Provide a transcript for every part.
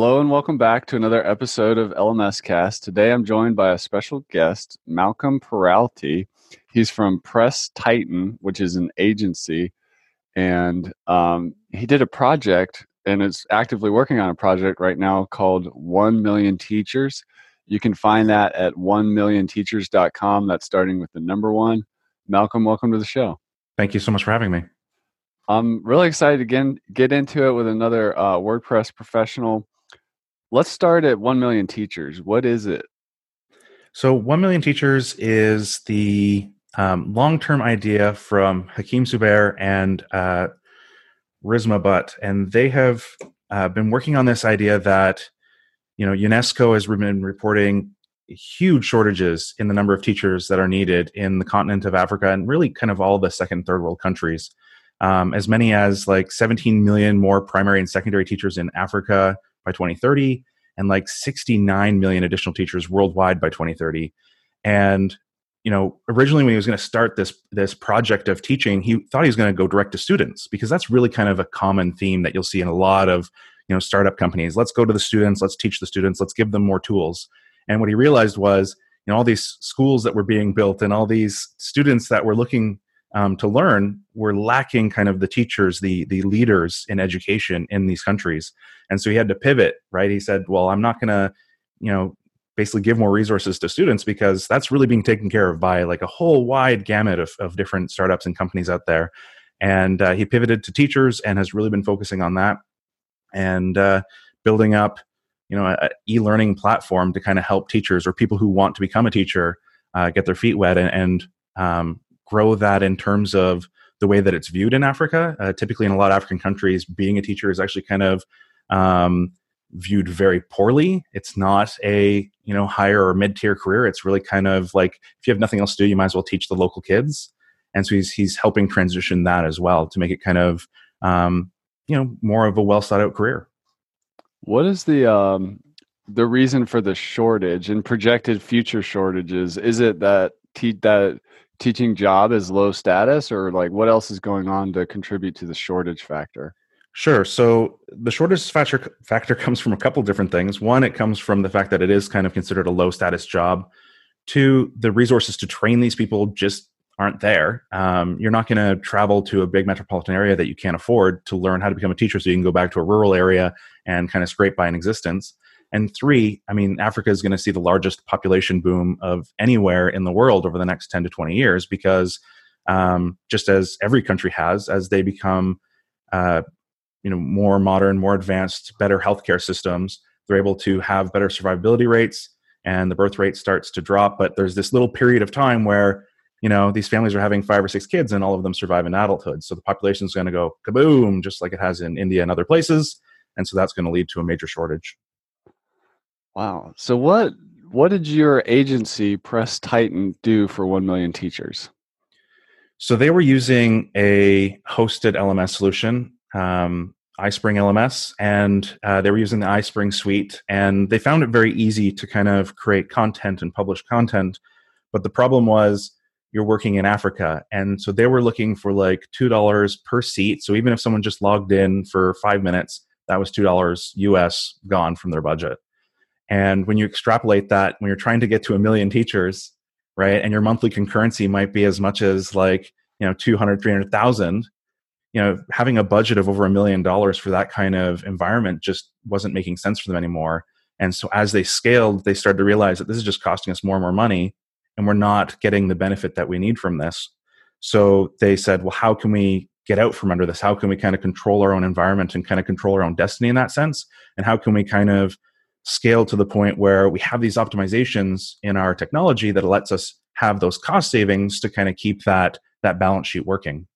Hello and welcome back to another episode of LMS Cast. Today I'm joined by a special guest, Malcolm Peralty. He's from Press Titan, which is an agency, and um, he did a project and is actively working on a project right now called 1 Million Teachers. You can find that at 1millionteachers.com. That's starting with the number one. Malcolm, welcome to the show. Thank you so much for having me. I'm really excited to get, get into it with another uh, WordPress professional let's start at 1 million teachers. What is it? So, 1 million teachers is the um, long term idea from Hakeem Subair and uh, Rizma Butt. And they have uh, been working on this idea that, you know, UNESCO has been reporting huge shortages in the number of teachers that are needed in the continent of Africa and really kind of all the second, third world countries. Um, as many as like 17 million more primary and secondary teachers in Africa, by 2030 and like 69 million additional teachers worldwide by 2030 and you know originally when he was going to start this this project of teaching he thought he was going to go direct to students because that's really kind of a common theme that you'll see in a lot of you know startup companies. Let's go to the students let's teach the students let's give them more tools. And what he realized was you know all these schools that were being built and all these students that were looking um, to learn were lacking kind of the teachers the the leaders in education in these countries. And so he had to pivot right? He said well i'm not going to you know basically give more resources to students because that's really being taken care of by like a whole wide gamut of, of different startups and companies out there. And uh, he pivoted to teachers and has really been focusing on that and uh, building up you know an e-learning platform to kind of help teachers or people who want to become a teacher uh, get their feet wet and, and um, grow that in terms of the way that it's viewed in Africa. Uh, typically, in a lot of African countries, being a teacher is actually kind of um, viewed very poorly. It's not a you know higher or mid tier career. It's really kind of like if you have nothing else to do, you might as well teach the local kids. And so he's he's helping transition that as well to make it kind of um, you know more of a well thought out career. What is the um, the reason for the shortage and projected future shortages? Is it that te- that teaching job is low status or like what else is going on to contribute to the shortage factor Sure. So the shortage factor factor comes from a couple different things. One, it comes from the fact that it is kind of considered a low status job. Two, the resources to train these people just aren't there. Um, you're not going to travel to a big metropolitan area that you can't afford to learn how to become a teacher, so you can go back to a rural area and kind of scrape by an existence. And three, I mean, Africa is going to see the largest population boom of anywhere in the world over the next 10 to 20 years because um, just as every country has, as they become uh, you know, more modern, more advanced, better healthcare systems, they're able to have better survivability rates and the birth rate starts to drop. But there's this little period of time where you know these families are having five or six kids and all of them survive in adulthood. So the population is going to go kaboom just like it has in india and other places. And so that's going to lead to a major shortage Wow. So what what did your agency Press Titan do for 1 million teachers? So they were using a hosted LMS solution, um, iSpring LMS, and uh, they were using the iSpring suite, and they found it very easy to kind of create content and publish content. But the problem was you're working in Africa, and so they were looking for like two dollars per seat. So even if someone just logged in for five minutes, that was two dollars US gone from their budget. And when you extrapolate that, when you're trying to get to a million teachers, right, and your monthly concurrency might be as much as like, you know, 200, 300,000, you know, having a budget of over a million dollars for that kind of environment just wasn't making sense for them anymore. And so as they scaled, they started to realize that this is just costing us more and more money and we're not getting the benefit that we need from this. So they said, well, how can we get out from under this? How can we kind of control our own environment and kind of control our own destiny in that sense? And how can we kind of scale to the point where we have these optimizations in our technology that lets us have those cost savings to kind of keep that that balance sheet working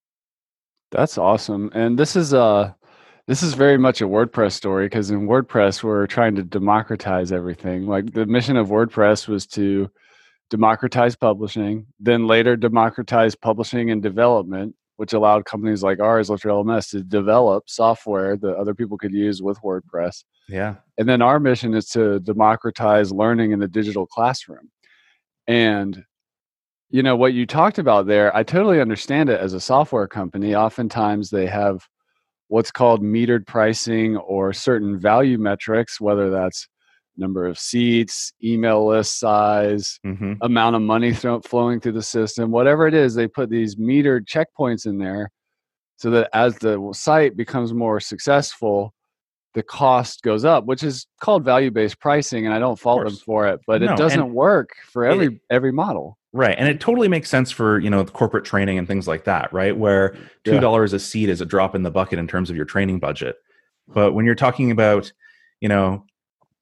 that's awesome and this is uh This is very much a WordPress story because in WordPress we're trying to democratize everything. Like the mission of WordPress was to democratize publishing, then later democratize publishing and development, which allowed companies like ours, Lifter LMS, to develop software that other people could use with WordPress. Yeah. And then our mission is to democratize learning in the digital classroom. And you know what you talked about there, I totally understand it as a software company. Oftentimes they have what's called metered pricing or certain value metrics, whether that's number of seats, email list size, mm-hmm. amount of money th- flowing through the system, whatever it is, they put these metered checkpoints in there so that as the site becomes more successful, the cost goes up, which is called value-based pricing, and I don't fault them for it, but no, it doesn't work for every it, every model. Right, and it totally makes sense for you know corporate training and things like that, right? Where two dollars yeah. a seat is a drop in the bucket in terms of your training budget, but when you're talking about you know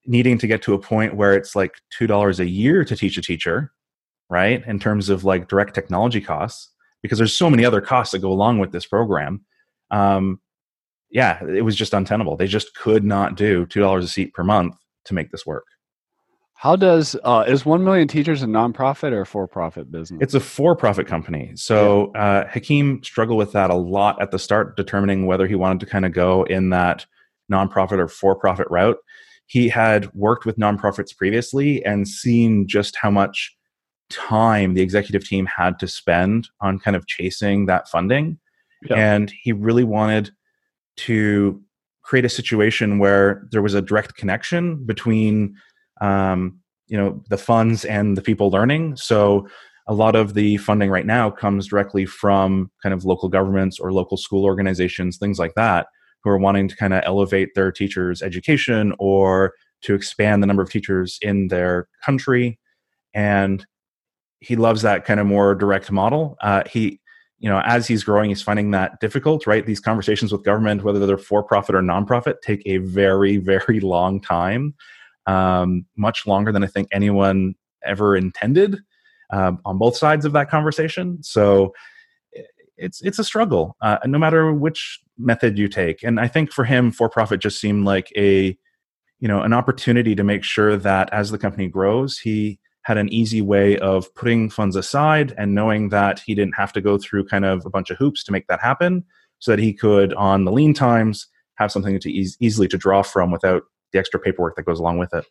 needing to get to a point where it's like two dollars a year to teach a teacher, right? In terms of like direct technology costs, because there's so many other costs that go along with this program. Um, yeah, it was just untenable. They just could not do two dollars a seat per month to make this work. How does uh, is one million teachers a nonprofit or a for-profit business? It's a for-profit company. So yeah. uh, Hakeem struggled with that a lot at the start, determining whether he wanted to kind of go in that nonprofit or for-profit route. He had worked with nonprofits previously and seen just how much time the executive team had to spend on kind of chasing that funding, yeah. and he really wanted to create a situation where there was a direct connection between um, you know the funds and the people learning. So a lot of the funding right now comes directly from kind of local governments or local school organizations things like that who are wanting to kind of elevate their teachers education or to expand the number of teachers in their country. And he loves that kind of more direct model. Uh, he you know as he's growing he's finding that difficult right? These conversations with government whether they're for profit or nonprofit take a very very long time um, much longer than i think anyone ever intended um, on both sides of that conversation. So it's it's a struggle uh, no matter which method you take. And i think for him for profit just seemed like a you know an opportunity to make sure that as the company grows he had an easy way of putting funds aside and knowing that he didn't have to go through kind of a bunch of hoops to make that happen so that he could on the lean times have something to e- easily to draw from without the extra paperwork that goes along with it.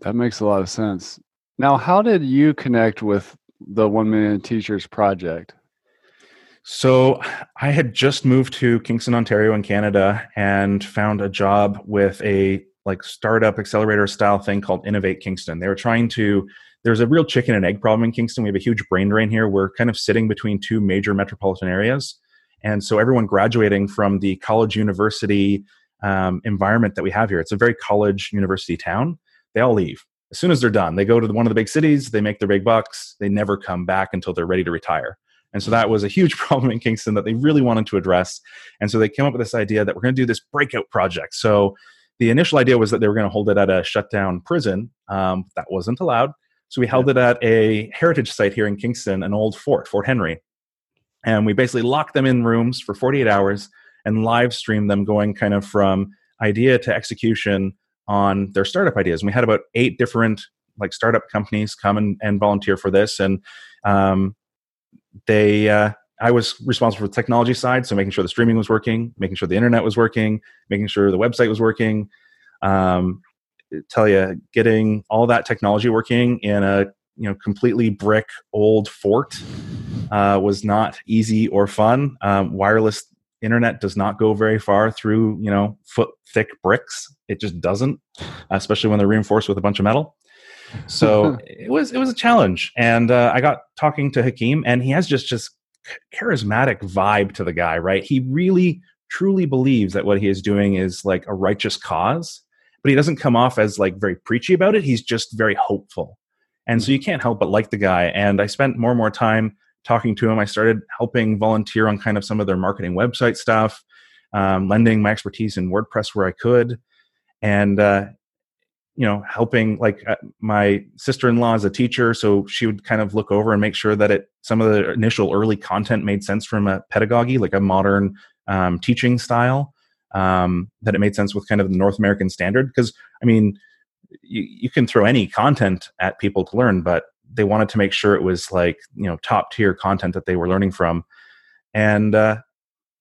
That makes a lot of sense. Now how did you connect with the 1 million teachers project so i had just moved to kingston ontario in canada and found a job with a like startup accelerator style thing called Innovate Kingston. They were trying to there's a real chicken and egg problem in Kingston. We have a huge brain drain here. We're kind of sitting between two major metropolitan areas. And so everyone graduating from the college university um, environment that we have here, it's a very college university town. They all leave. As soon as they're done, they go to one of the big cities, they make their big bucks, they never come back until they're ready to retire. And so that was a huge problem in Kingston that they really wanted to address. And so they came up with this idea that we're going to do this breakout project. So the initial idea was that they were going to hold it at a shutdown prison. Um, that wasn't allowed. So we held it at a heritage site here in Kingston, an old fort, Fort Henry. And we basically locked them in rooms for 48 hours and live streamed them going kind of from idea to execution on their startup ideas. And we had about eight different like startup companies come and, and volunteer for this. And um, they, uh, I was responsible for the technology side, so making sure the streaming was working, making sure the internet was working, making sure the website was working. Um, tell you, getting all that technology working in a you know completely brick old fort uh, was not easy or fun. Um, wireless internet does not go very far through you know foot thick bricks. It just doesn't, especially when they're reinforced with a bunch of metal. So it was it was a challenge, and uh, I got talking to Hakeem, and he has just just charismatic vibe to the guy, right? He really truly believes that what he is doing is like a righteous cause, but he doesn't come off as like very preachy about it. He's just very hopeful. And so you can't help but like the guy. And I spent more and more time talking to him. I started helping volunteer on kind of some of their marketing website stuff, um, lending my expertise in WordPress where I could. And uh, you know helping like uh, my sister-in-law is a teacher so she would kind of look over and make sure that it some of the initial early content made sense from a pedagogy like a modern um, teaching style um, that it made sense with kind of the North American standard. Because I mean, you, you can throw any content at people to learn, but they wanted to make sure it was like you know top tier content that they were learning from, and uh,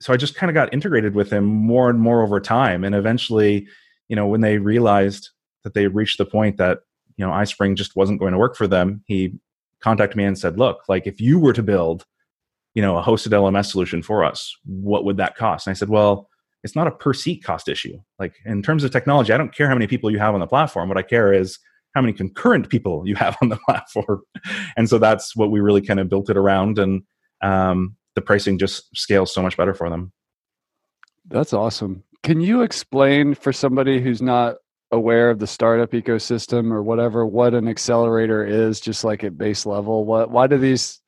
so I just kind of got integrated with him more and more over time, and eventually, you know, when they realized that they reached the point that you know iSpring just wasn't going to work for them, he contacted me and said, "Look, like if you were to build, you know, a hosted LMS solution for us, what would that cost?" And I said, "Well." It's not a per seat cost issue. Like in terms of technology, I don't care how many people you have on the platform. What I care is how many concurrent people you have on the platform. And so that's what we really kind of built it around. And um, the pricing just scales so much better for them. That's awesome. Can you explain for somebody who's not aware of the startup ecosystem or whatever what an accelerator is just like at base level what why do these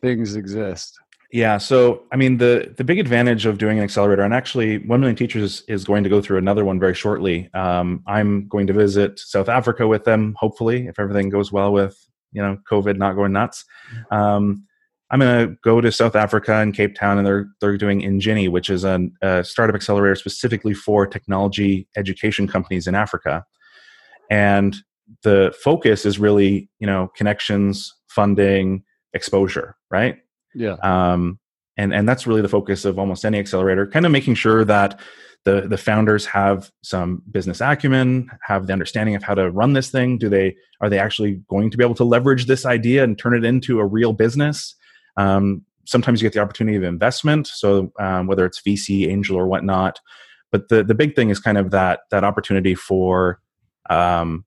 things exist? Yeah so i mean the the big advantage of doing an accelerator and actually 1 million teachers is going to go through another one very shortly. Um, i'm going to visit south africa with them hopefully if everything goes well with you know covid not going nuts. Um, i'm going to go to south africa and cape town and they're they're doing Injini which is a, a startup accelerator specifically for technology education companies in africa and the focus is really you know connections funding exposure right yeah. Um, and and that's really the focus of almost any accelerator, kind of making sure that the the founders have some business acumen, have the understanding of how to run this thing. Do they are they actually going to be able to leverage this idea and turn it into a real business? Um, sometimes you get the opportunity of investment, so um, whether it's VC, angel, or whatnot. But the the big thing is kind of that that opportunity for um,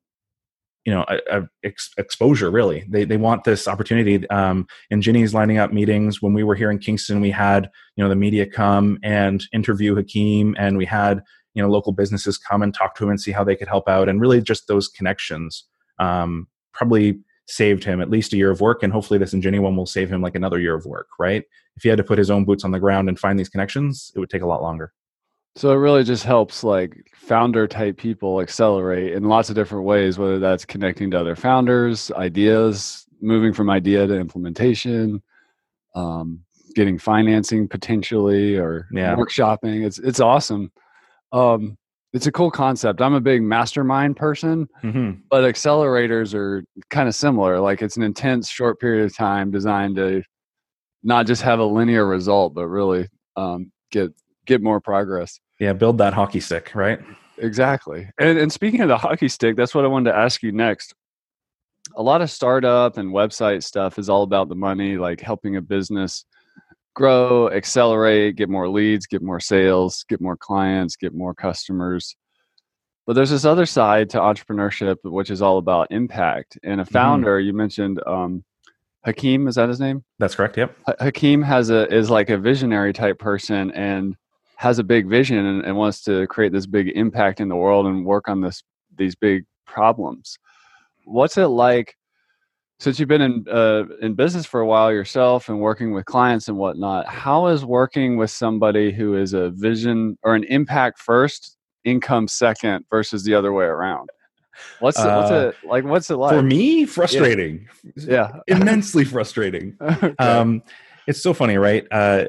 you know a, a ex- exposure really. They they want this opportunity. Um Injini's lining up meetings. When we were here in kingston we had you know the media come and interview hakeem and we had you know local businesses come and talk to him and see how they could help out and really just those connections. Um probably saved him at least a year of work and hopefully this one will save him like another year of work right if he had to put his own boots on the ground and find these connections it would take a lot longer so it really just helps like founder type people accelerate in lots of different ways, whether that's connecting to other founders, ideas, moving from idea to implementation, um, getting financing potentially, or yeah. workshopping. It's it's awesome. Um, it's a cool concept. I'm a big mastermind person, mm-hmm. but accelerators are kind of similar. Like it's an intense, short period of time designed to not just have a linear result, but really um, get get more progress. Yeah, build that hockey stick, right? Exactly. And and speaking of the hockey stick, that's what I wanted to ask you next. A lot of startup and website stuff is all about the money, like helping a business grow, accelerate, get more leads, get more sales, get more clients, get more customers. But there's this other side to entrepreneurship, which is all about impact. And a mm-hmm. founder, mm-hmm. you mentioned um, Hakeem, is that his name? That's correct. Yep. Hakeem has a is like a visionary type person, and has a big vision and, and wants to create this big impact in the world and work on this these big problems. What's it like since you've been in uh, in business for a while yourself and working with clients and whatnot? How is working with somebody who is a vision or an impact first, income second, versus the other way around? What's it, what's uh, it like? What's it like for me? Frustrating. Yeah, yeah. immensely frustrating. okay. um, it's so funny, right? Uh,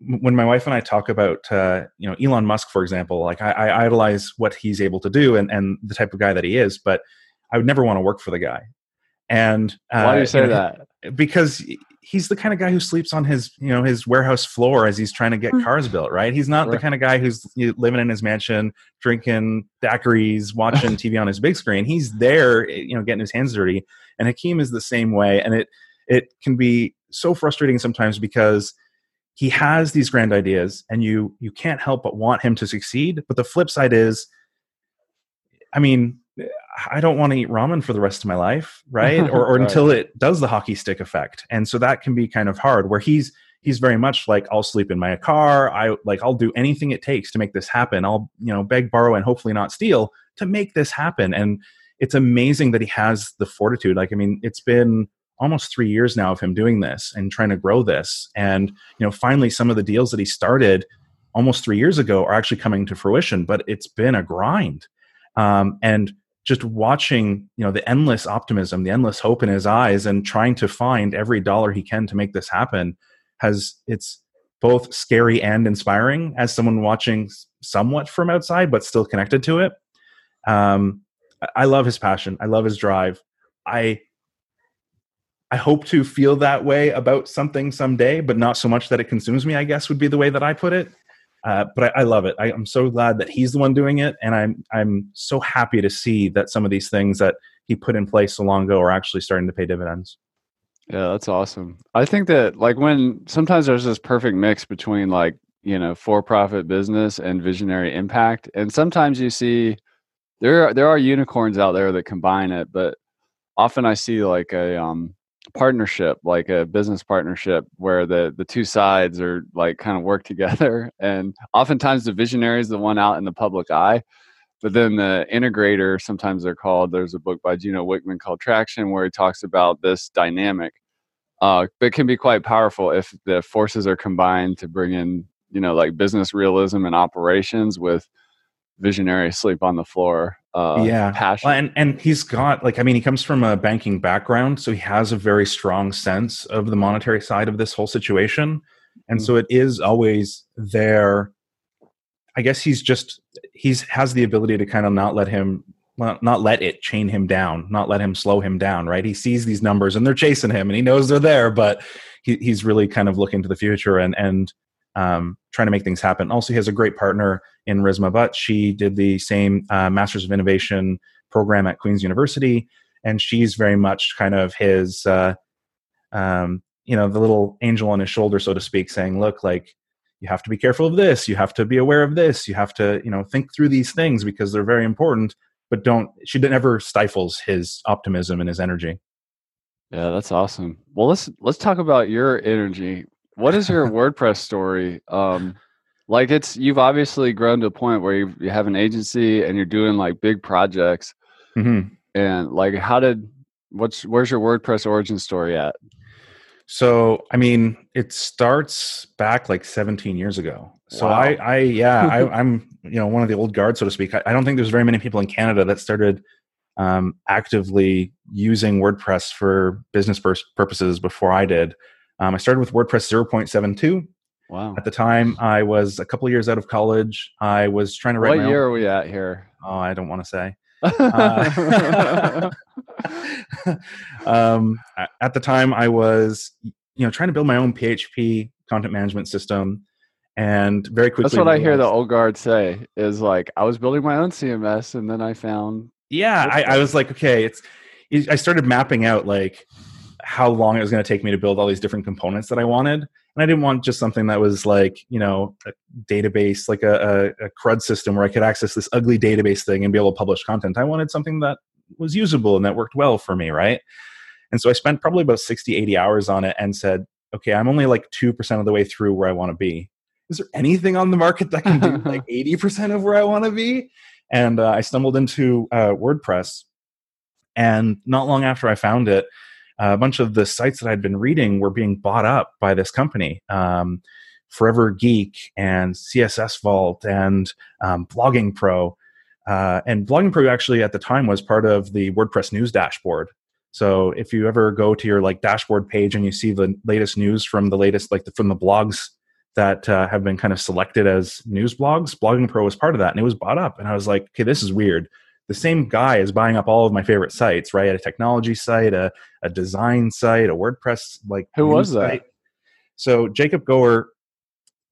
when my wife and I talk about uh, you know Elon Musk, for example, like I, I, idolize what he's able to do and and the type of guy that he is, but I would never want to work for the guy. And uh, why do you say you know, that? Because he's the kind of guy who sleeps on his you know his warehouse floor as he's trying to get hmm. cars built. Right? He's not right. the kind of guy who's living in his mansion, drinking daiquiris, watching TV on his big screen. He's there, you know, getting his hands dirty. And Hakeem is the same way, and it it can be so frustrating sometimes because he has these grand ideas and you you can't help but want him to succeed but the flip side is i mean i don't want to eat ramen for the rest of my life right or, or right. until it does the hockey stick effect and so that can be kind of hard where he's he's very much like i'll sleep in my car i like i'll do anything it takes to make this happen i'll you know beg borrow and hopefully not steal to make this happen and it's amazing that he has the fortitude like i mean it's been almost three years now of him doing this and trying to grow this. And you know, finally, some of the deals that he started almost three years ago are actually coming to fruition. But it's been a grind, um, and just watching you know the endless optimism, the endless hope in his eyes, and trying to find every dollar he can to make this happen has it's both scary and inspiring as someone watching somewhat from outside, but still connected to it. Um, I love his passion. I love his drive. I I hope to feel that way about something someday, but not so much that it consumes me. I guess would be the way that I put it. Uh, but I, I, love it. I, am so glad that he's the one doing it, and I'm I'm so happy to see that some of these things that he put in place so long ago are actually starting to pay dividends. Yeah, that's awesome. I think that like when sometimes there's this perfect mix between like you know for-profit business and visionary impact, and sometimes you see there there are unicorns out there that combine it, but often I see like a um partnership like a business partnership where the the two sides are like kind of work together. And oftentimes the visionary is the one out in the public eye but then the integrator sometimes they're called there's a book by gino wickman called traction where he talks about this dynamic uh, but can be quite powerful if the forces are combined to bring in you know like business realism and operations with visionary sleep on the floor uh yeah. Passion. well, and and he's got like i mean he comes from a banking background so he has a very strong sense of the monetary side of this whole situation. And mm-hmm. so it is always there. I guess he's just he's has the ability to kind of not let him well, not let it chain him down not let him slow him down right? He sees these numbers and they're chasing him and he knows they're there but he, he's really kind of looking to the future and and um, trying to make things happen. Also, he has a great partner in Rizma Butt. She did the same uh, Masters of Innovation program at Queen's University, and she's very much kind of his, uh, um, you know, the little angel on his shoulder, so to speak, saying, "Look, like." You have to be careful of this. You have to be aware of this. You have to, you know, think through these things because they're very important. But don't. She never stifles his optimism and his energy. Yeah, that's awesome. Well, let's let's talk about your energy what is your WordPress story? Um, like it's you've obviously grown to a point where you, you have an agency and you're doing like big projects. Mm-hmm. And like, how did what's where's your WordPress origin story at? So, I mean, it starts back like 17 years ago. So wow. I, I, yeah, I, am you know one of the old guard, so to speak. I, I, don't think there's very many people in Canada that started um, actively using WordPress for business purposes before I did. Um, I started with WordPress 0.72. Wow. At the time, I was a couple years out of college. I was trying to write. What year own... are we at here? Oh, I don't want to say. uh, um, at the time, I was, you know, trying to build my own PHP content management system, and very quickly. That's what realized... I hear the old guard say. Is like I was building my own CMS, and then I found. Yeah, I, I was like, okay, it's. I started mapping out like how long it was going to take me to build all these different components that I wanted. And I didn't want just something that was like, you know, a database, like a, a, a CRUD system where I could access this ugly database thing and be able to publish content. I wanted something that was usable and that worked well for me, right? And so I spent probably about 60, 80 hours on it and said, okay, I'm only like 2% of the way through where I want to be. Is there anything on the market that can do like 80% of where I want to be? And uh, I stumbled into uh, WordPress. And not long after I found it, a bunch of the sites that I'd been reading were being bought up by this company. Um, Forever Geek and CSS Vault and um, Blogging Pro. Uh, and Blogging Pro actually at the time was part of the WordPress news dashboard. So if you ever go to your like dashboard page and you see the latest news from the latest like the, from the blogs that uh, have been kind of selected as news blogs, Blogging Pro was part of that, and it was bought up. And I was like, okay, this is weird the same guy is buying up all of my favorite sites, right? A technology site, a, a design site, a WordPress like who was that? Site. So Jacob Gower,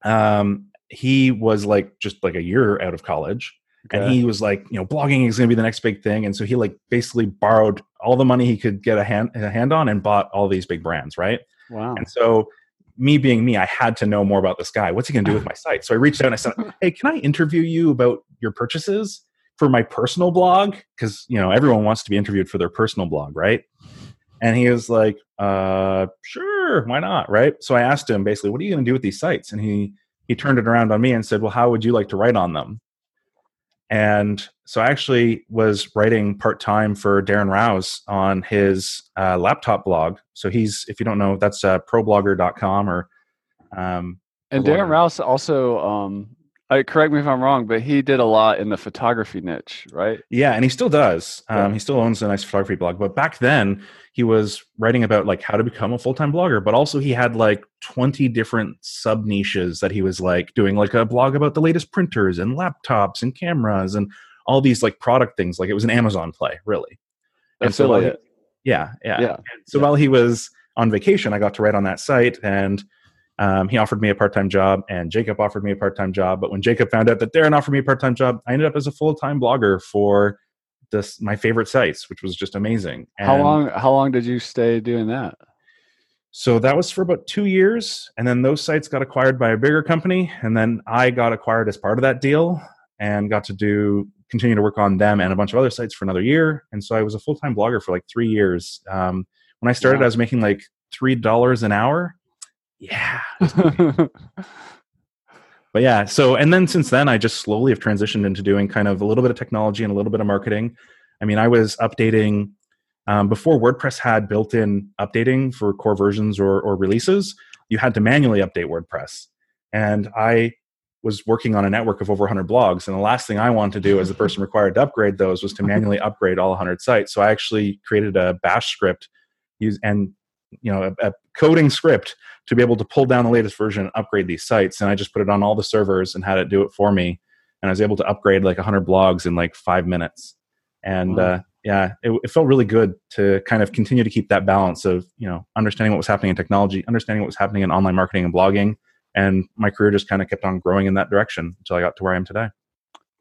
um, he was like just like a year out of college. Okay. And he was like, you know, blogging is going to be the next big thing. And so he like basically borrowed all the money he could get a hand a hand on and bought all these big brands, right? Wow. And so me being me, I had to know more about this guy. What's he going to do with my site? So I reached out and I said, "Hey, can I interview you about your purchases?" For my personal blog because you know everyone wants to be interviewed for their personal blog right? And he was like uh sure why not? Right? So i asked him basically what are you going to do with these sites? And he he turned it around on me and said well how would you like to write on them? And so i actually was writing part-time for darren rowse on his uh, laptop blog. So he's if you don't know that's uh, problogger.com or um and darren rowse also um uh, correct me if I'm wrong, but he did a lot in the photography niche, right? Yeah, and he still does. Um, He still owns a nice photography blog. But back then, he was writing about like how to become a full time blogger. But also, he had like twenty different sub niches that he was like doing, like a blog about the latest printers and laptops and cameras and all these like product things. Like it was an Amazon play, really. And so Affiliate. yeah, yeah. Yeah. So Yeah. while he was on vacation, I got to write on that site, and um, he offered me a part time job, and Jacob offered me a part time job. But when Jacob found out that Darren offered me a part time job, I ended up as a full time blogger for this my favorite sites, which was just amazing. How long? How long did you stay doing that? So that was for about two years, and then those sites got acquired by a bigger company, and then I got acquired as part of that deal, and got to do continue to work on them and a bunch of other sites for another year. And so I was a full time blogger for like three years. Um, when I started, Wow. I was making like three dollars an hour. Yeah, but yeah. So and then since then, I just slowly have transitioned into doing kind of a little bit of technology and a little bit of marketing. I mean, I was updating um, before WordPress had built-in updating for core versions or, or releases. You had to manually update WordPress, and I was working on a network of over 100 blogs. And the last thing I wanted to do as the person required to upgrade those was to manually upgrade all 100 sites. So I actually created a Bash script, use and you know a, a coding script to be able to pull down the latest version and upgrade these sites. And I just put it on all the servers and had it do it for me. And I was able to upgrade like 100 blogs in like five minutes. And Wow. uh, yeah, it, it felt really good to kind of continue to keep that balance of you know understanding what was happening in technology, understanding what was happening in online marketing and blogging. And my career just kind of kept on growing in that direction until I got to where I am today.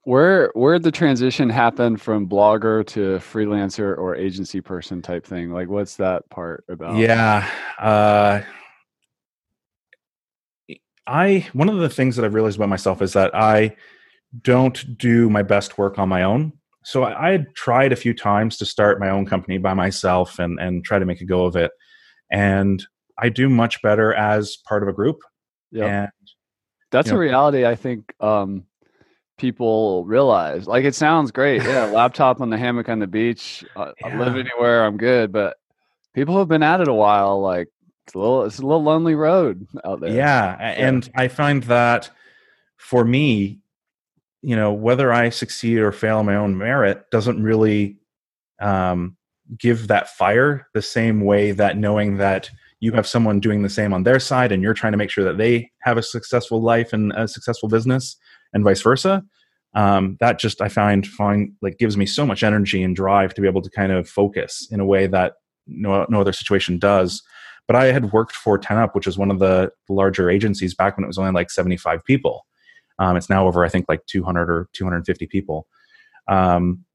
Where where did the transition happen from blogger to freelancer or agency person type thing? Like, what's that part about? Yeah. Uh, I one of the things that I've realized about myself is that I don't do my best work on my own. So I, I had tried a few times to start my own company by myself and and try to make a go of it. And I do much better as part of a group. yeah. That's you a reality. I think um, people realize. Like, it sounds great. Yeah, laptop on the hammock on the beach. Uh, I live anywhere. I'm good. But people have been at it a while. Like, it's a little. It's a little lonely road out there. Yeah, a- and I find that for me, you know, whether I succeed or fail on my own merit doesn't really um, give that fire the same way that knowing that you have someone doing the same on their side and you're trying to make sure that they have a successful life and a successful business and vice versa. Um, that just I find find like gives me so much energy and drive to be able to kind of focus in a way that no no other situation does but I had worked for 10 Up, which is one of the larger agencies back when it was only like 75 people. Um, it's now over, I think, like 200 or 250 people. Um,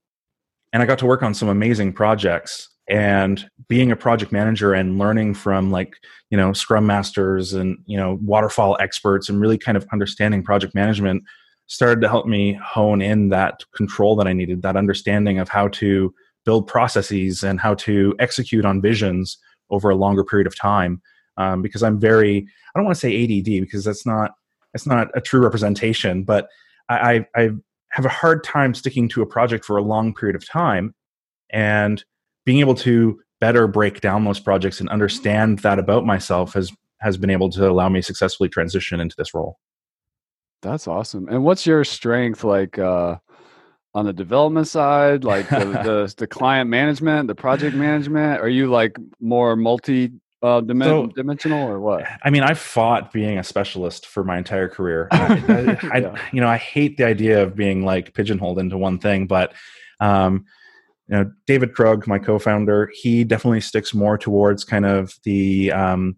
and I got to work on some amazing projects. And being a project manager and learning from like, you know, scrum masters and, you know, waterfall experts and really kind of understanding project management started to help me hone in that control that I needed, that understanding of how to build processes and how to execute on visions over a longer period of time. Um, because i'm very i don't want to say add because that's not that's not a true representation but I, I i have a hard time sticking to a project for a long period of time and being able to better break down those projects and understand that about myself has has been able to allow me successfully transition into this role That's awesome. And what's your strength like uh on the development side, like the, the the client management, the project management? Are you like more multi uh dimen- So- dimensional or what? I mean, I've fought being a specialist for my entire career. I, I, Yeah. you know, I hate the idea of being like pigeonholed into one thing, but um, you know, David Krug, my co-founder, he definitely sticks more towards kind of the um,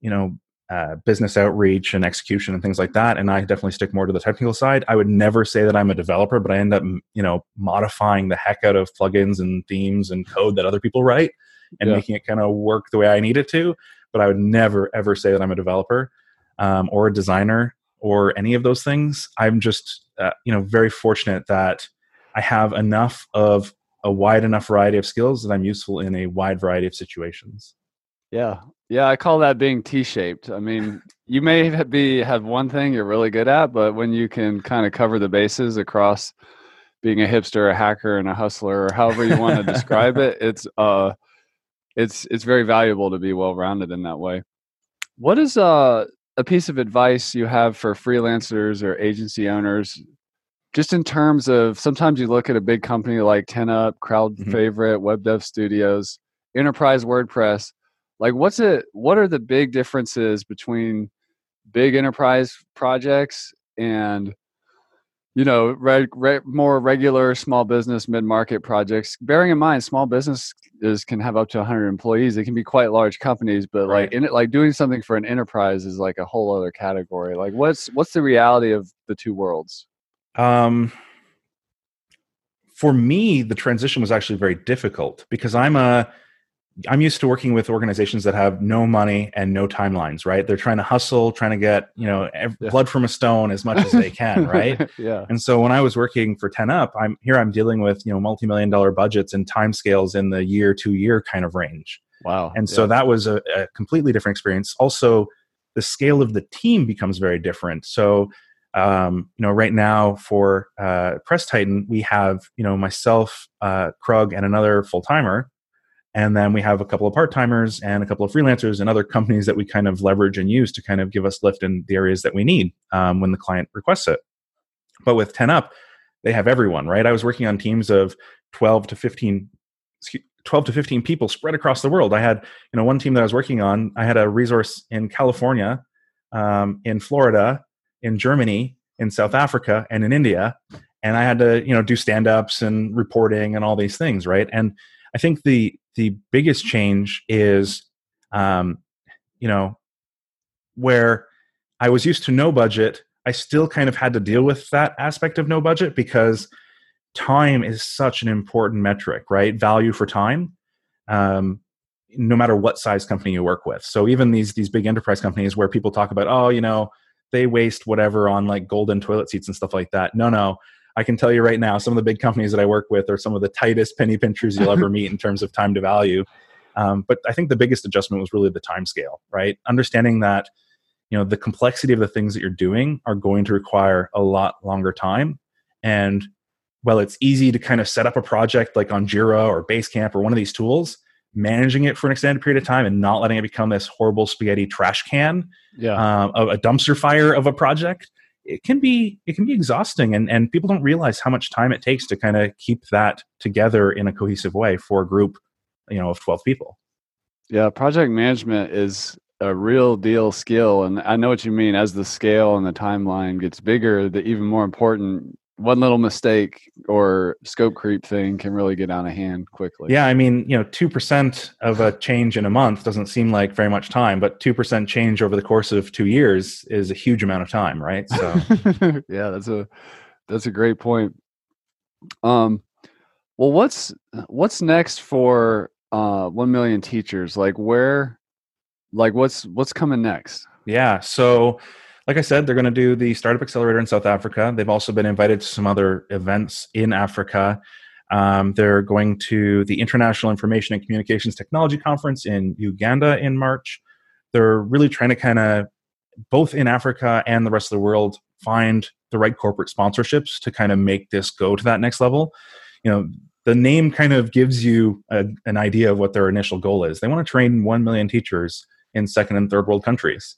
you know uh, business outreach and execution and things like that, and I definitely stick more to the technical side. I would never say that I'm a developer, but I end up you know modifying the heck out of plugins and themes and code that other people write and Yeah. making it kind of work the way I need it to. But I would never ever say that I'm a developer um, or a designer or any of those things. I'm just uh, you know very fortunate that I have enough of a wide enough variety of skills that I'm useful in a wide variety of situations. Yeah. Yeah, I call that being T-shaped. I mean, you may be have one thing you're really good at, but when you can kind of cover the bases across being a hipster, a hacker, and a hustler, or however you want to describe it, it's uh, it's it's very valuable to be well rounded in that way. What is uh, a piece of advice you have for freelancers or agency owners just in terms of sometimes you look at a big company like 10up crowd mm-hmm. favorite web dev studios enterprise wordpress like what's it what are the big differences between big enterprise projects and you know reg, reg, more regular small business mid-market projects? Bearing in mind small businesses can have up to 100 employees. It can be quite large companies but right. like in it like doing something for an enterprise is like a whole other category. Like what's what's the reality of the two worlds? Um for me the transition was actually very difficult because i'm a I'm used to working with organizations that have no money and no timelines, right? They're trying to hustle, trying to get, you know, yeah. blood from a stone as much as they can, right? yeah. And so when I was working for 10 Up, I'm here I'm dealing with, you know, multi-million dollar budgets and timescales in the year to year kind of range. Wow. And so yeah. that was a, a completely different experience. Also, the scale of the team becomes very different. So um, you know, right now for uh, Press Titan, we have you know myself, uh, Krug, and another full timer, and then we have a couple of part timers and a couple of freelancers and other companies that we kind of leverage and use to kind of give us lift in the areas that we need um, when the client requests it. But with 10 Up, they have everyone, right? I was working on teams of 12 to 15, 12 to 15 people spread across the world. I had, you know, one team that I was working on, I had a resource in California, um, in Florida, in Germany, in South Africa, and in India. And I had to, you know, do stand ups and reporting and all these things, right? And I think the the biggest change is, um, you know, where I was used to no budget, I still kind of had to deal with that aspect of no budget because time is such an important metric, right? Value for time. Um, no matter what size company you work with. So even these these big enterprise companies where people talk about, oh, you know, they waste whatever on like golden toilet seats and stuff like that. No, no. I can tell you right now, some of the big companies that I work with are some of the tightest penny pinchers you'll ever meet in terms of time to value. Um, but I think the biggest adjustment was really the time scale, right? Understanding that you know the complexity of the things that you're doing are going to require a lot longer time, and while it's easy to kind of set up a project like on Jira or Basecamp or one of these tools, managing it for an extended period of time and not letting it become this horrible spaghetti trash can, yeah. Um, a dumpster fire of a project it can be it can be exhausting and and people don't realize how much time it takes to kind of keep that together in a cohesive way for a group you know of 12 people. Yeah project management is a real deal skill and i know what you mean. As the scale and the timeline gets bigger the even more important one little mistake or scope creep thing can really get out of hand quickly. Yeah, I mean, you know, 2% of a change in a month doesn't seem like very much time, but 2% change over the course of 2 years is a huge amount of time, right? So Yeah, that's a that's a great point. Um well, what's what's next for uh 1 million teachers? Like where like what's what's coming next? Yeah, so like I said, they're going to do the Startup Accelerator in South Africa. They've also been invited to some other events in Africa. Um, they're going to the International Information and Communications Technology Conference in Uganda in March. They're really trying to kind of, both in Africa and the rest of the world, find the right corporate sponsorships to kind of make this go to that next level. You know, the name kind of gives you a, an idea of what their initial goal is. They want to train 1 million teachers in second and third world countries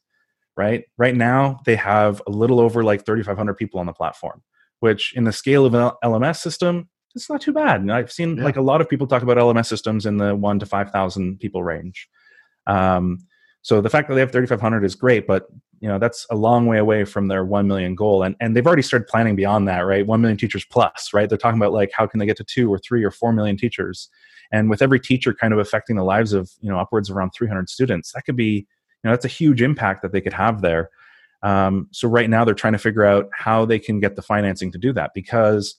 right? Right now, they have a little over like 3,500 people on the platform, which in the scale of an LMS system, it's not too bad. And I've seen yeah. like a lot of people talk about LMS systems in the one to 5,000 people range. Um, so the fact that they have 3,500 is great, but you know that's a long way away from their 1 million goal, and and they've already started planning beyond that, right? 1 million teachers plus, right? They're talking about like how can they get to two or three or four million teachers, and with every teacher kind of affecting the lives of you know upwards of around 300 students, that could be you know that's a huge impact that they could have there. Um, so right now they're trying to figure out how they can get the financing to do that because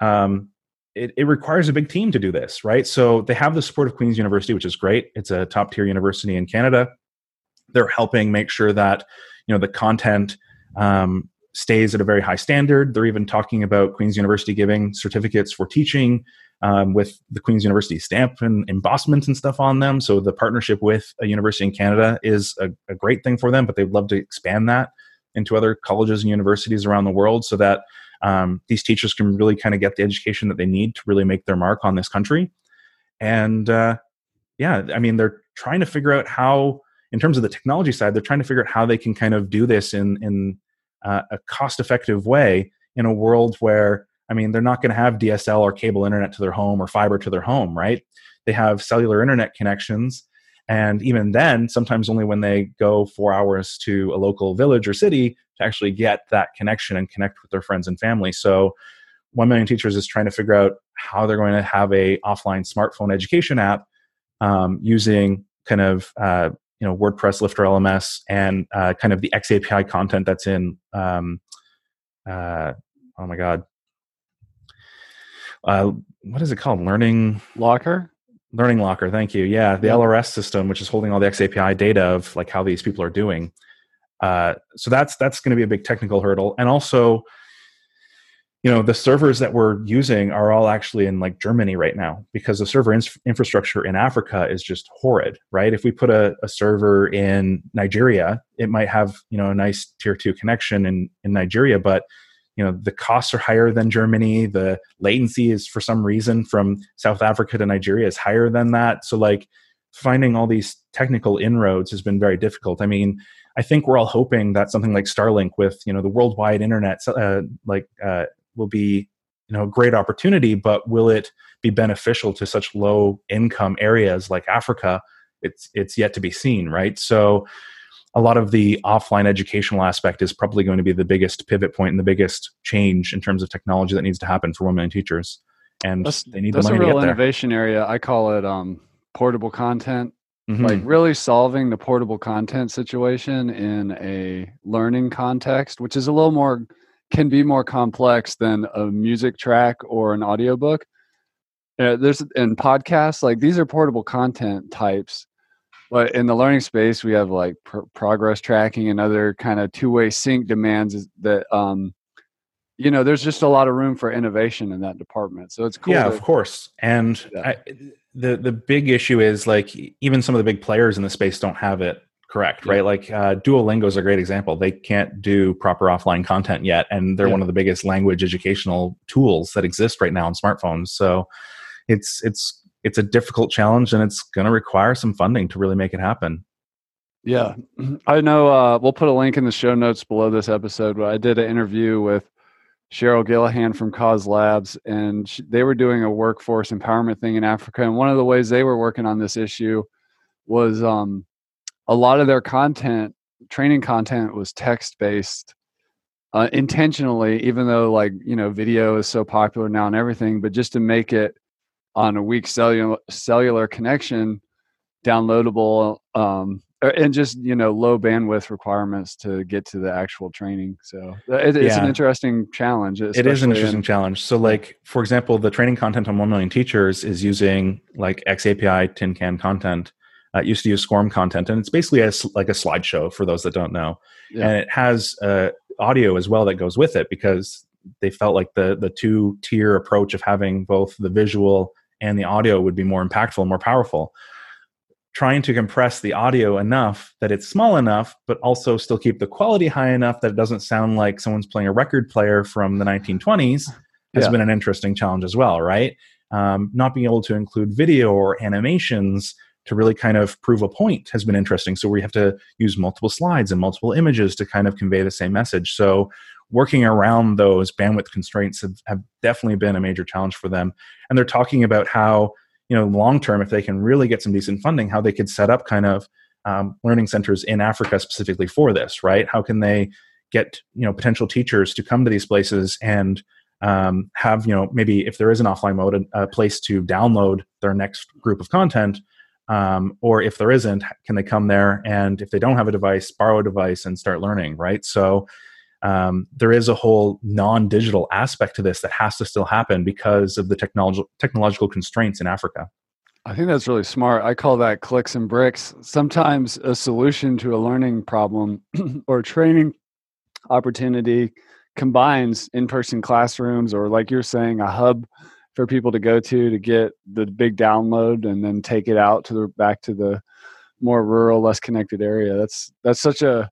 um, it, it, requires a big team to do this right? So they have the support of queen's university which is great. It's a top tier university in canada. They're helping make sure that you know the content um, stays at a very high standard. They're even talking about queen's university giving certificates for teaching um, with the Queen's University stamp and embossment and stuff on them. So the partnership with a university in Canada is a, a great thing for them, but they'd love to expand that into other colleges and universities around the world so that um, these teachers can really kind of get the education that they need to really make their mark on this country. And uh, yeah, I mean, they're trying to figure out how in terms of the technology side, they're trying to figure out how they can kind of do this in in uh, a cost effective way in a world where I mean they're not going to have DSL or cable internet to their home or fiber to their home, right? They have cellular internet connections, and even then, sometimes only when they go four hours to a local village or city to actually get that connection and connect with their friends and family. So, one million teachers is trying to figure out how they're going to have a offline smartphone education app um, using kind of uh, you know WordPress, Lifter LMS, and uh, kind of the XAPI content that's in um, uh, oh my god, uh, what is it called? Learning Locker. Learning Locker. Thank you. Yeah, the LRS system, which is holding all the XAPI data of like how these people are doing. Uh, so that's that's going to be a big technical hurdle, and also you know the servers that we're using are all actually in like germany right now because the server in- infrastructure in africa is just horrid right if we put a, a, server in nigeria it might have you know a nice tier 2 connection in in nigeria but you know the costs are higher than germany. The latency is for some reason from south africa to nigeria is higher than that. So like finding all these technical inroads has been very difficult. I mean I think we're all hoping that something like Starlink with you know the worldwide internet uh, like uh, will be you know a great opportunity but will it be beneficial to such low income areas like africa? It's it's yet to be seen right? So a lot of the offline educational aspect is probably going to be the biggest pivot point and the biggest change in terms of technology that needs to happen for 1 million teachers and that's, they need that's the money a real to get there. innovation area i call it um, portable content mm-hmm. like really solving the portable content situation in a learning context which is a little more can be more complex than a music track or an audiobook. Uh, there's in podcasts like these are portable content types, but in the learning space we have like pr- progress tracking and other kind of two-way sync demands that um, you know there's just a lot of room for innovation in that department. So it's cool. Yeah, to, of course. And yeah. I, the the big issue is like even some of the big players in the space don't have it correct right like uh, duolingo is a great example they can't do proper offline content yet and they're yeah. one of the biggest language educational tools that exist right now on smartphones so it's it's it's a difficult challenge and it's going to require some funding to really make it happen. Yeah. I know uh, we'll put a link in the show notes below this episode but i did an interview with cheryl gillihan from cause labs and she, they were doing a workforce empowerment thing in africa and one of the ways they were working on this issue was um, a lot of their content training content was text based uh, intentionally even though like you know video is so popular now and everything but just to make it on a weak cellular cellular connection downloadable um, and just you know low bandwidth requirements to get to the actual training so it, it's yeah. an interesting challenge it is an interesting in, challenge so like for example the training content on 1 million teachers is using like xapi tin can content uh, used to use SCORM content, and it's basically a, like a slideshow for those that don't know. Yeah. And it has uh, audio as well that goes with it because they felt like the the two tier approach of having both the visual and the audio would be more impactful more powerful. Trying to compress the audio enough that it's small enough, but also still keep the quality high enough that it doesn't sound like someone's playing a record player from the 1920s has yeah. been an interesting challenge as well, right? Um, not being able to include video or animations to really kind of prove a point has been interesting. So we have to use multiple slides and multiple images to kind of convey the same message. So working around those bandwidth constraints have, have definitely been a major challenge for them. And they're talking about how, you know, long term, if they can really get some decent funding, how they could set up kind of um, learning centers in Africa specifically for this, right? How can they get, you know, potential teachers to come to these places and um, have, you know, maybe if there is an offline mode, a, a place to download their next group of content um, or if there isn't can they come there and if they don't have a device borrow a device and start learning right so um, there is a whole non-digital aspect to this that has to still happen because of the technological technological constraints in africa. I think that's really smart. I call that clicks and bricks. Sometimes a solution to a learning problem or training opportunity combines in-person classrooms or like you're saying a hub for people to go to to get the big download and then take it out to the back to the more rural less connected area. That's that's such a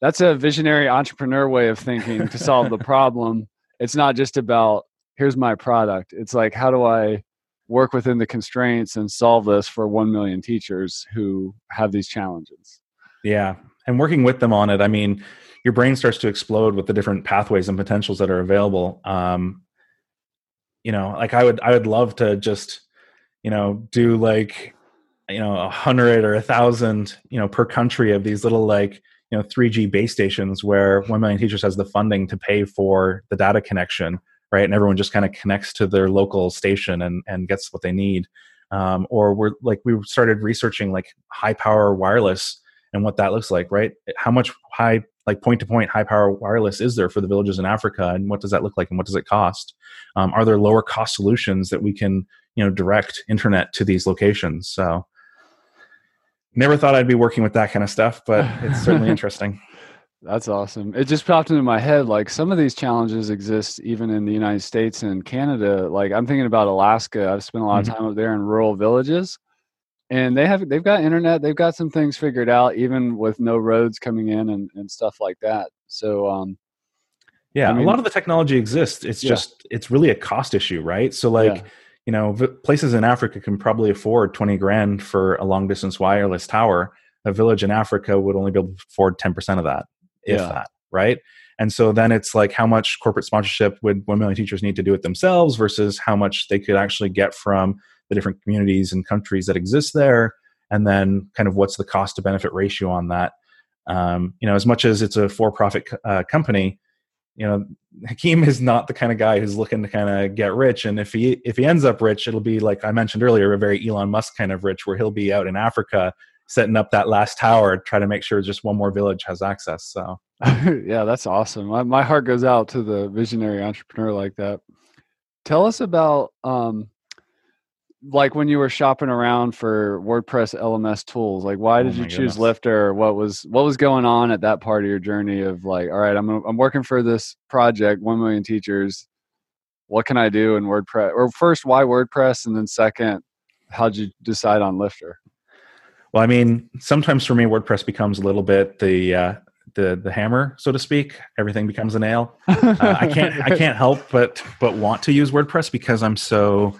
that's a visionary entrepreneur way of thinking to solve the problem it's not just about here's my product it's like how do i work within the constraints and solve this for 1 million teachers who have these challenges Yeah. And working with them on it, I mean, your brain starts to explode with the different pathways and potentials that are available. Um, you know, like I would, I would love to just, you know, do like, you know, a hundred or a thousand, you know, per country of these little like, you know, 3G base stations where 1 million teachers has the funding to pay for the data connection, right? And everyone just kind of connects to their local station and, and gets what they need. Um, or we're like, we started researching like high power wireless and what that looks like, right? How much high, like point to point high power wireless is there for the villages in Africa, and what does that look like, and what does it cost? Um, are there lower cost solutions that we can, you know, direct internet to these locations? So, never thought I'd be working with that kind of stuff, but it's certainly interesting. That's awesome. It just popped into my head like some of these challenges exist even in the United States and Canada. Like I'm thinking about Alaska. I've spent a lot mm-hmm. of time up there in rural villages and they have they've got internet they've got some things figured out even with no roads coming in and, and stuff like that so um yeah I mean, a lot of the technology exists it's yeah. just it's really a cost issue right so like yeah. You know places in africa can probably afford 20 grand for a long distance wireless tower a village in africa would only be able to afford 10% of that if yeah. that right and so then it's like how much corporate sponsorship would 1 million teachers need to do it themselves versus how much they could actually get from the different communities and countries that exist there, and then kind of what's the cost to benefit ratio on that. Um, you know, as much as it's a for-profit uh, company, you know, Hakeem is not the kind of guy who's looking to kind of get rich. And if he if he ends up rich, it'll be like I mentioned earlier, a very Elon Musk kind of rich, where he'll be out in Africa setting up that last tower, try to make sure just one more village has access. So yeah, that's awesome. My, my heart goes out to the visionary entrepreneur like that. Tell us about um, like when you were shopping around for WordPress LMS tools, like why did oh you choose goodness. Lifter? What was what was going on at that part of your journey of like, all right, I'm I'm working for this project, one million teachers. What can I do in WordPress? Or first, why WordPress, and then second, how'd you decide on Lifter? Well, I mean, sometimes for me, WordPress becomes a little bit the uh, the the hammer, so to speak. Everything becomes a nail. Uh, I can't I can't help but but want to use WordPress because I'm so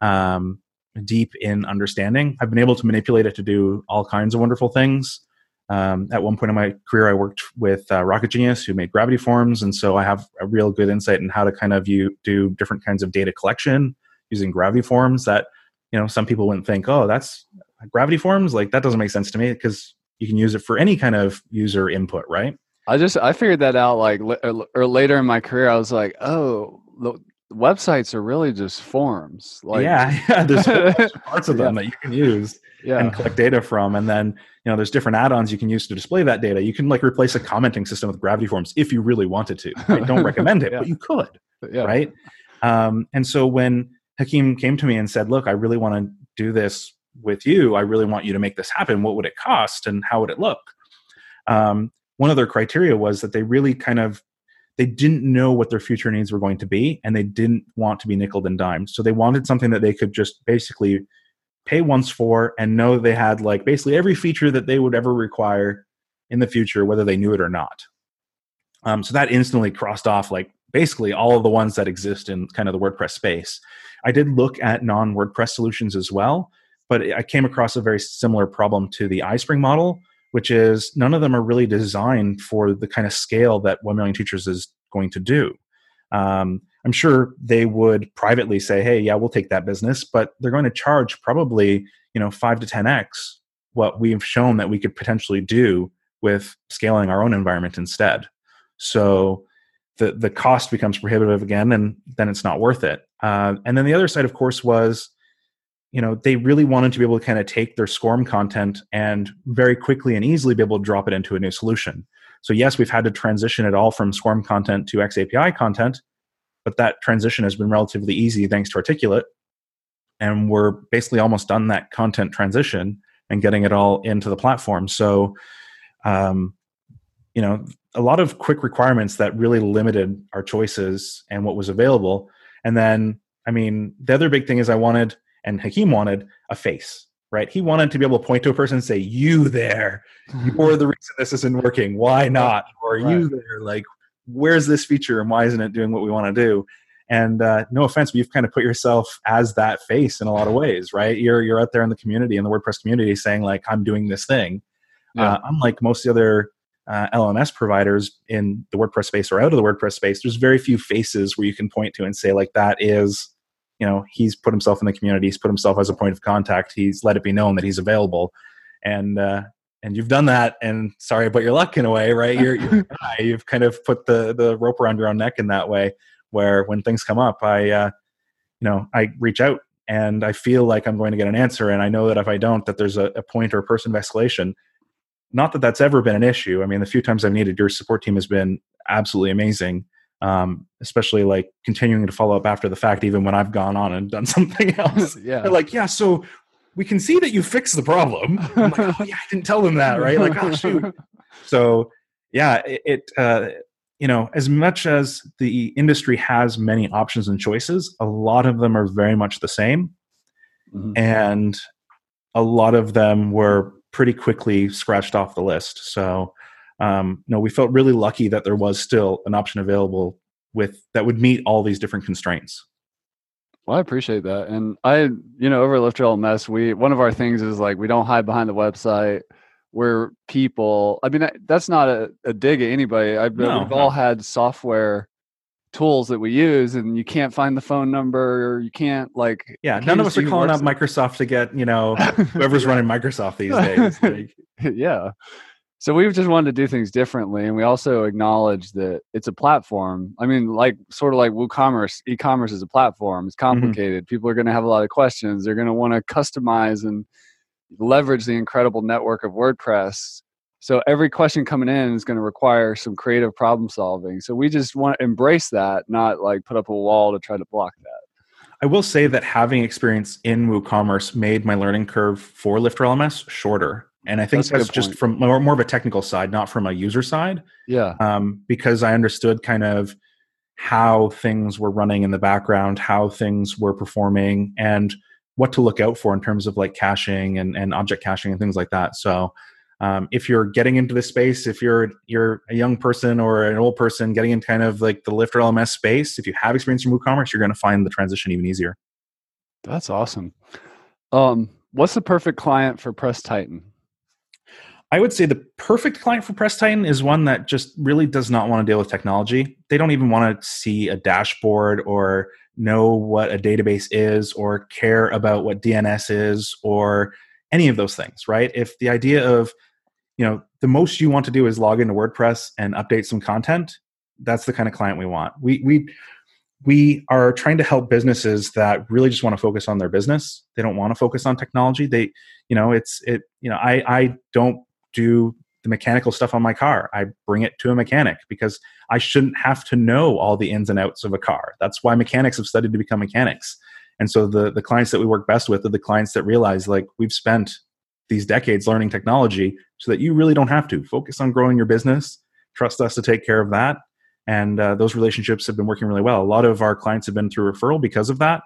um, deep in understanding. I've been able to manipulate it to do all kinds of wonderful things. Um, at one point in my career, I worked with uh, Rocket Genius, who made gravity forms, and so I have a real good insight in how to kind of you do different kinds of data collection using gravity forms. That you know, some people wouldn't think, oh, that's gravity forms. Like that doesn't make sense to me because you can use it for any kind of user input, right? I just I figured that out like or later in my career. I was like, oh, websites are really just forms. Like yeah, yeah there's parts of them yeah. that you can use yeah. and collect data from, and then you know there's different add-ons you can use to display that data. You can like replace a commenting system with Gravity Forms if you really wanted to. I don't recommend it, but you could, right? Um, and so when Hakeem came to me and said, "Look, I really want to do this with you. I really want you to make this happen. What would it cost, and how would it look?" Um, one of their criteria was that they really kind of they didn't know what their future needs were going to be and they didn't want to be nickel and dimed. So they wanted something that they could just basically pay once for and know they had like basically every feature that they would ever require in the future whether they knew it or not. Um, so that instantly crossed off like basically all of the ones that exist in kind of the wordpress space. I did look at non-wordpress solutions as well but i came across a very similar problem to the ispring model which is none of them are really designed for the kind of scale that 1 million teachers is going to do. Um, I'm sure they would privately say, "Hey, yeah, we'll take that business," but they're going to charge probably you know five to ten x what we've shown that we could potentially do with scaling our own environment instead. So the the cost becomes prohibitive again, and then it's not worth it. Uh, and then the other side, of course, was you know they really wanted to be able to kind of take their scorm content and very quickly and easily be able to drop it into a new solution. So yes we've had to transition it all from scorm content to xapi content but that transition has been relatively easy thanks to articulate. And we're basically almost done that content transition and getting it all into the platform. So um, you know a lot of quick requirements that really limited our choices and what was available. And then i mean the other big thing is i wanted and Hakeem wanted a face, right? He wanted to be able to point to a person and say, "You there? You're the reason this isn't working. Why not? Or right. you there? Like, where's this feature and why isn't it doing what we want to do?" And uh, no offense, but you've kind of put yourself as that face in a lot of ways, right? You're you're out there in the community, in the WordPress community, saying like, "I'm doing this thing." Yeah. Uh, unlike most of the other uh, LMS providers in the WordPress space or out of the WordPress space, there's very few faces where you can point to and say like that is, you know, he's put himself in the community, he's put himself as a point of contact, he's let it be known that he's available, and uh, and you've done that. And sorry about your luck in a way, right? You're, you're you've kind of put the the rope around your own neck in that way, where when things come up, I, uh, you know, I reach out and I feel like I'm going to get an answer, and I know that if I don't, that there's a, a point or a person of escalation not that that's ever been an issue. I mean, the few times I've needed your support team has been absolutely amazing. Um, especially like continuing to follow up after the fact, even when I've gone on and done something else. yeah. They're like, yeah, so we can see that you fixed the problem. I'm like, oh yeah, I didn't tell them that, right? Like, oh shoot. So yeah, it, it uh, you know, as much as the industry has many options and choices, a lot of them are very much the same. Mm-hmm. And a lot of them were pretty quickly scratched off the list. So, um, know, we felt really lucky that there was still an option available with that would meet all these different constraints. Well, I appreciate that, and I, you know, over at Lifter LMS, we one of our things is like we don't hide behind the website. We're people. I mean, that's not a, a dig at anybody. I, no, we've no. all had software tools that we use and you can't find the phone number or you can't like yeah none of us are calling up microsoft to get you know whoever's running microsoft these days like. yeah so we've just wanted to do things differently and we also acknowledge that it's a platform i mean like sort of like woocommerce e-commerce is a platform it's mm-hmm. complicated mm-hmm. people are going to have a lot of questions they're going to want to customize and leverage the incredible network of wordpress so every question coming in is going to require some creative problem solving. So we just want to embrace that, not like put up a wall to try to block that. I will say that having experience in WooCommerce made my learning curve for Lifter LMS shorter. And I think that's, that's just from more, more of a technical side, not from a user side. Yeah. Um, because I understood kind of how things were running in the background, how things were performing, and what to look out for in terms of like caching and, and object caching and things like that. So um, if you're getting into the space, if you're you're a young person or an old person getting in kind of like the Lifter LMS space, if you have experience in WooCommerce, you're going to find the transition even easier. That's awesome. Um, what's the perfect client for Press Titan? I would say the perfect client for Press Titan is one that just really does not want to deal with technology. They don't even want to see a dashboard or know what a database is or care about what DNS is or any of those things, right? If the idea of you know the most you want to do is log into wordpress and update some content that's the kind of client we want we we we are trying to help businesses that really just want to focus on their business they don't want to focus on technology they you know it's it you know i i don't do the mechanical stuff on my car. I bring it to a mechanic because i shouldn't have to know all the ins and outs of a car. That's why mechanics have studied to become mechanics. And so the the clients that we work best with are the clients that realize like we've spent these decades learning technology so that you really don't have to. Focus on growing your business. Trust us to take care of that. And uh, those relationships have been working really well. A lot of our clients have been through referral because of that.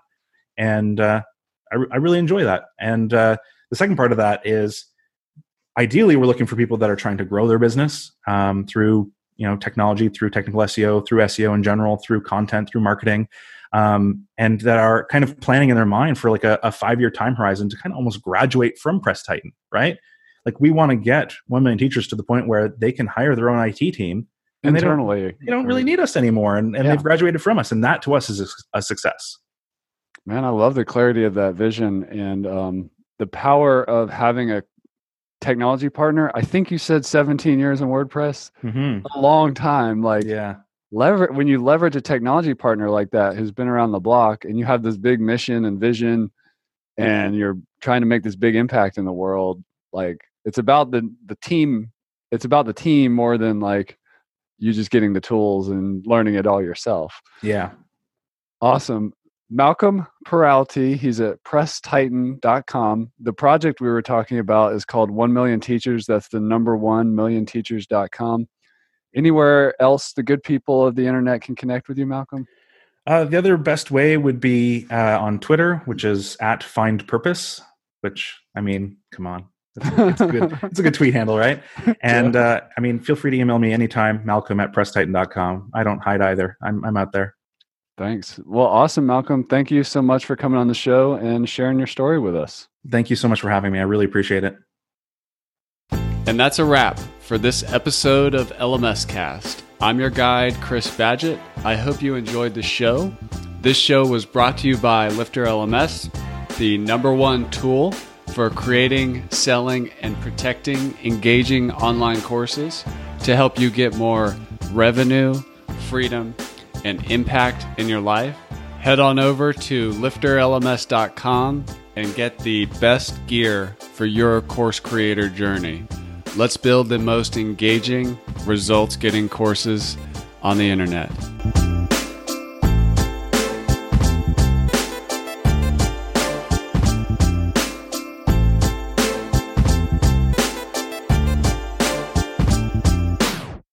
And uh, I, I, really enjoy that. And uh, the second part of that is ideally we're looking for people that are trying to grow their business um, through you know technology through technical seo through seo in general through content through marketing um, and that are kind of planning in their mind for like a, a five year time horizon to kind of almost graduate from Press Titan, right? Like we want to get one million teachers to the point where they can hire their own IT team and internally. They don't, they don't really need us anymore, and, and yeah. they've graduated from us, and that to us is a, a, success. Man, I love the clarity of that vision and um, the power of having a technology partner. I think you said 17 years in WordPress, mm-hmm. a long time. Like, yeah, lever when you leverage a technology partner like that who's been around the block and you have this big mission and vision and you're trying to make this big impact in the world like it's about the the team it's about the team more than like you just getting the tools and learning it all yourself yeah awesome malcolm peralty he's at presstitan.com the project we were talking about is called 1 million teachers that's the number 1 million teachers.com anywhere else the good people of the internet can connect with you, Malcolm? Uh, the other best way would be uh, on Twitter, which is at Find Purpose. Which I mean, come on, it's, it's, a, good, it's a good tweet handle, right? And uh, I mean, feel free to email me anytime, Malcolm at PressTitan.com. I don't hide either. I'm I'm out there. Thanks. Well, awesome, Malcolm. Thank you so much for coming on the show and sharing your story with us. Thank you so much for having me. I really appreciate it. And that's a wrap for this episode of LMS Cast. I'm your guide, Chris Badgett. I hope you enjoyed the show. This show was brought to you by Lifter LMS, the number one tool for creating, selling, and protecting engaging online courses to help you get more revenue, freedom, and impact in your life. Head on over to lifterlms.com and get the best gear for your course creator journey. Let's build the most engaging, results getting courses on the internet.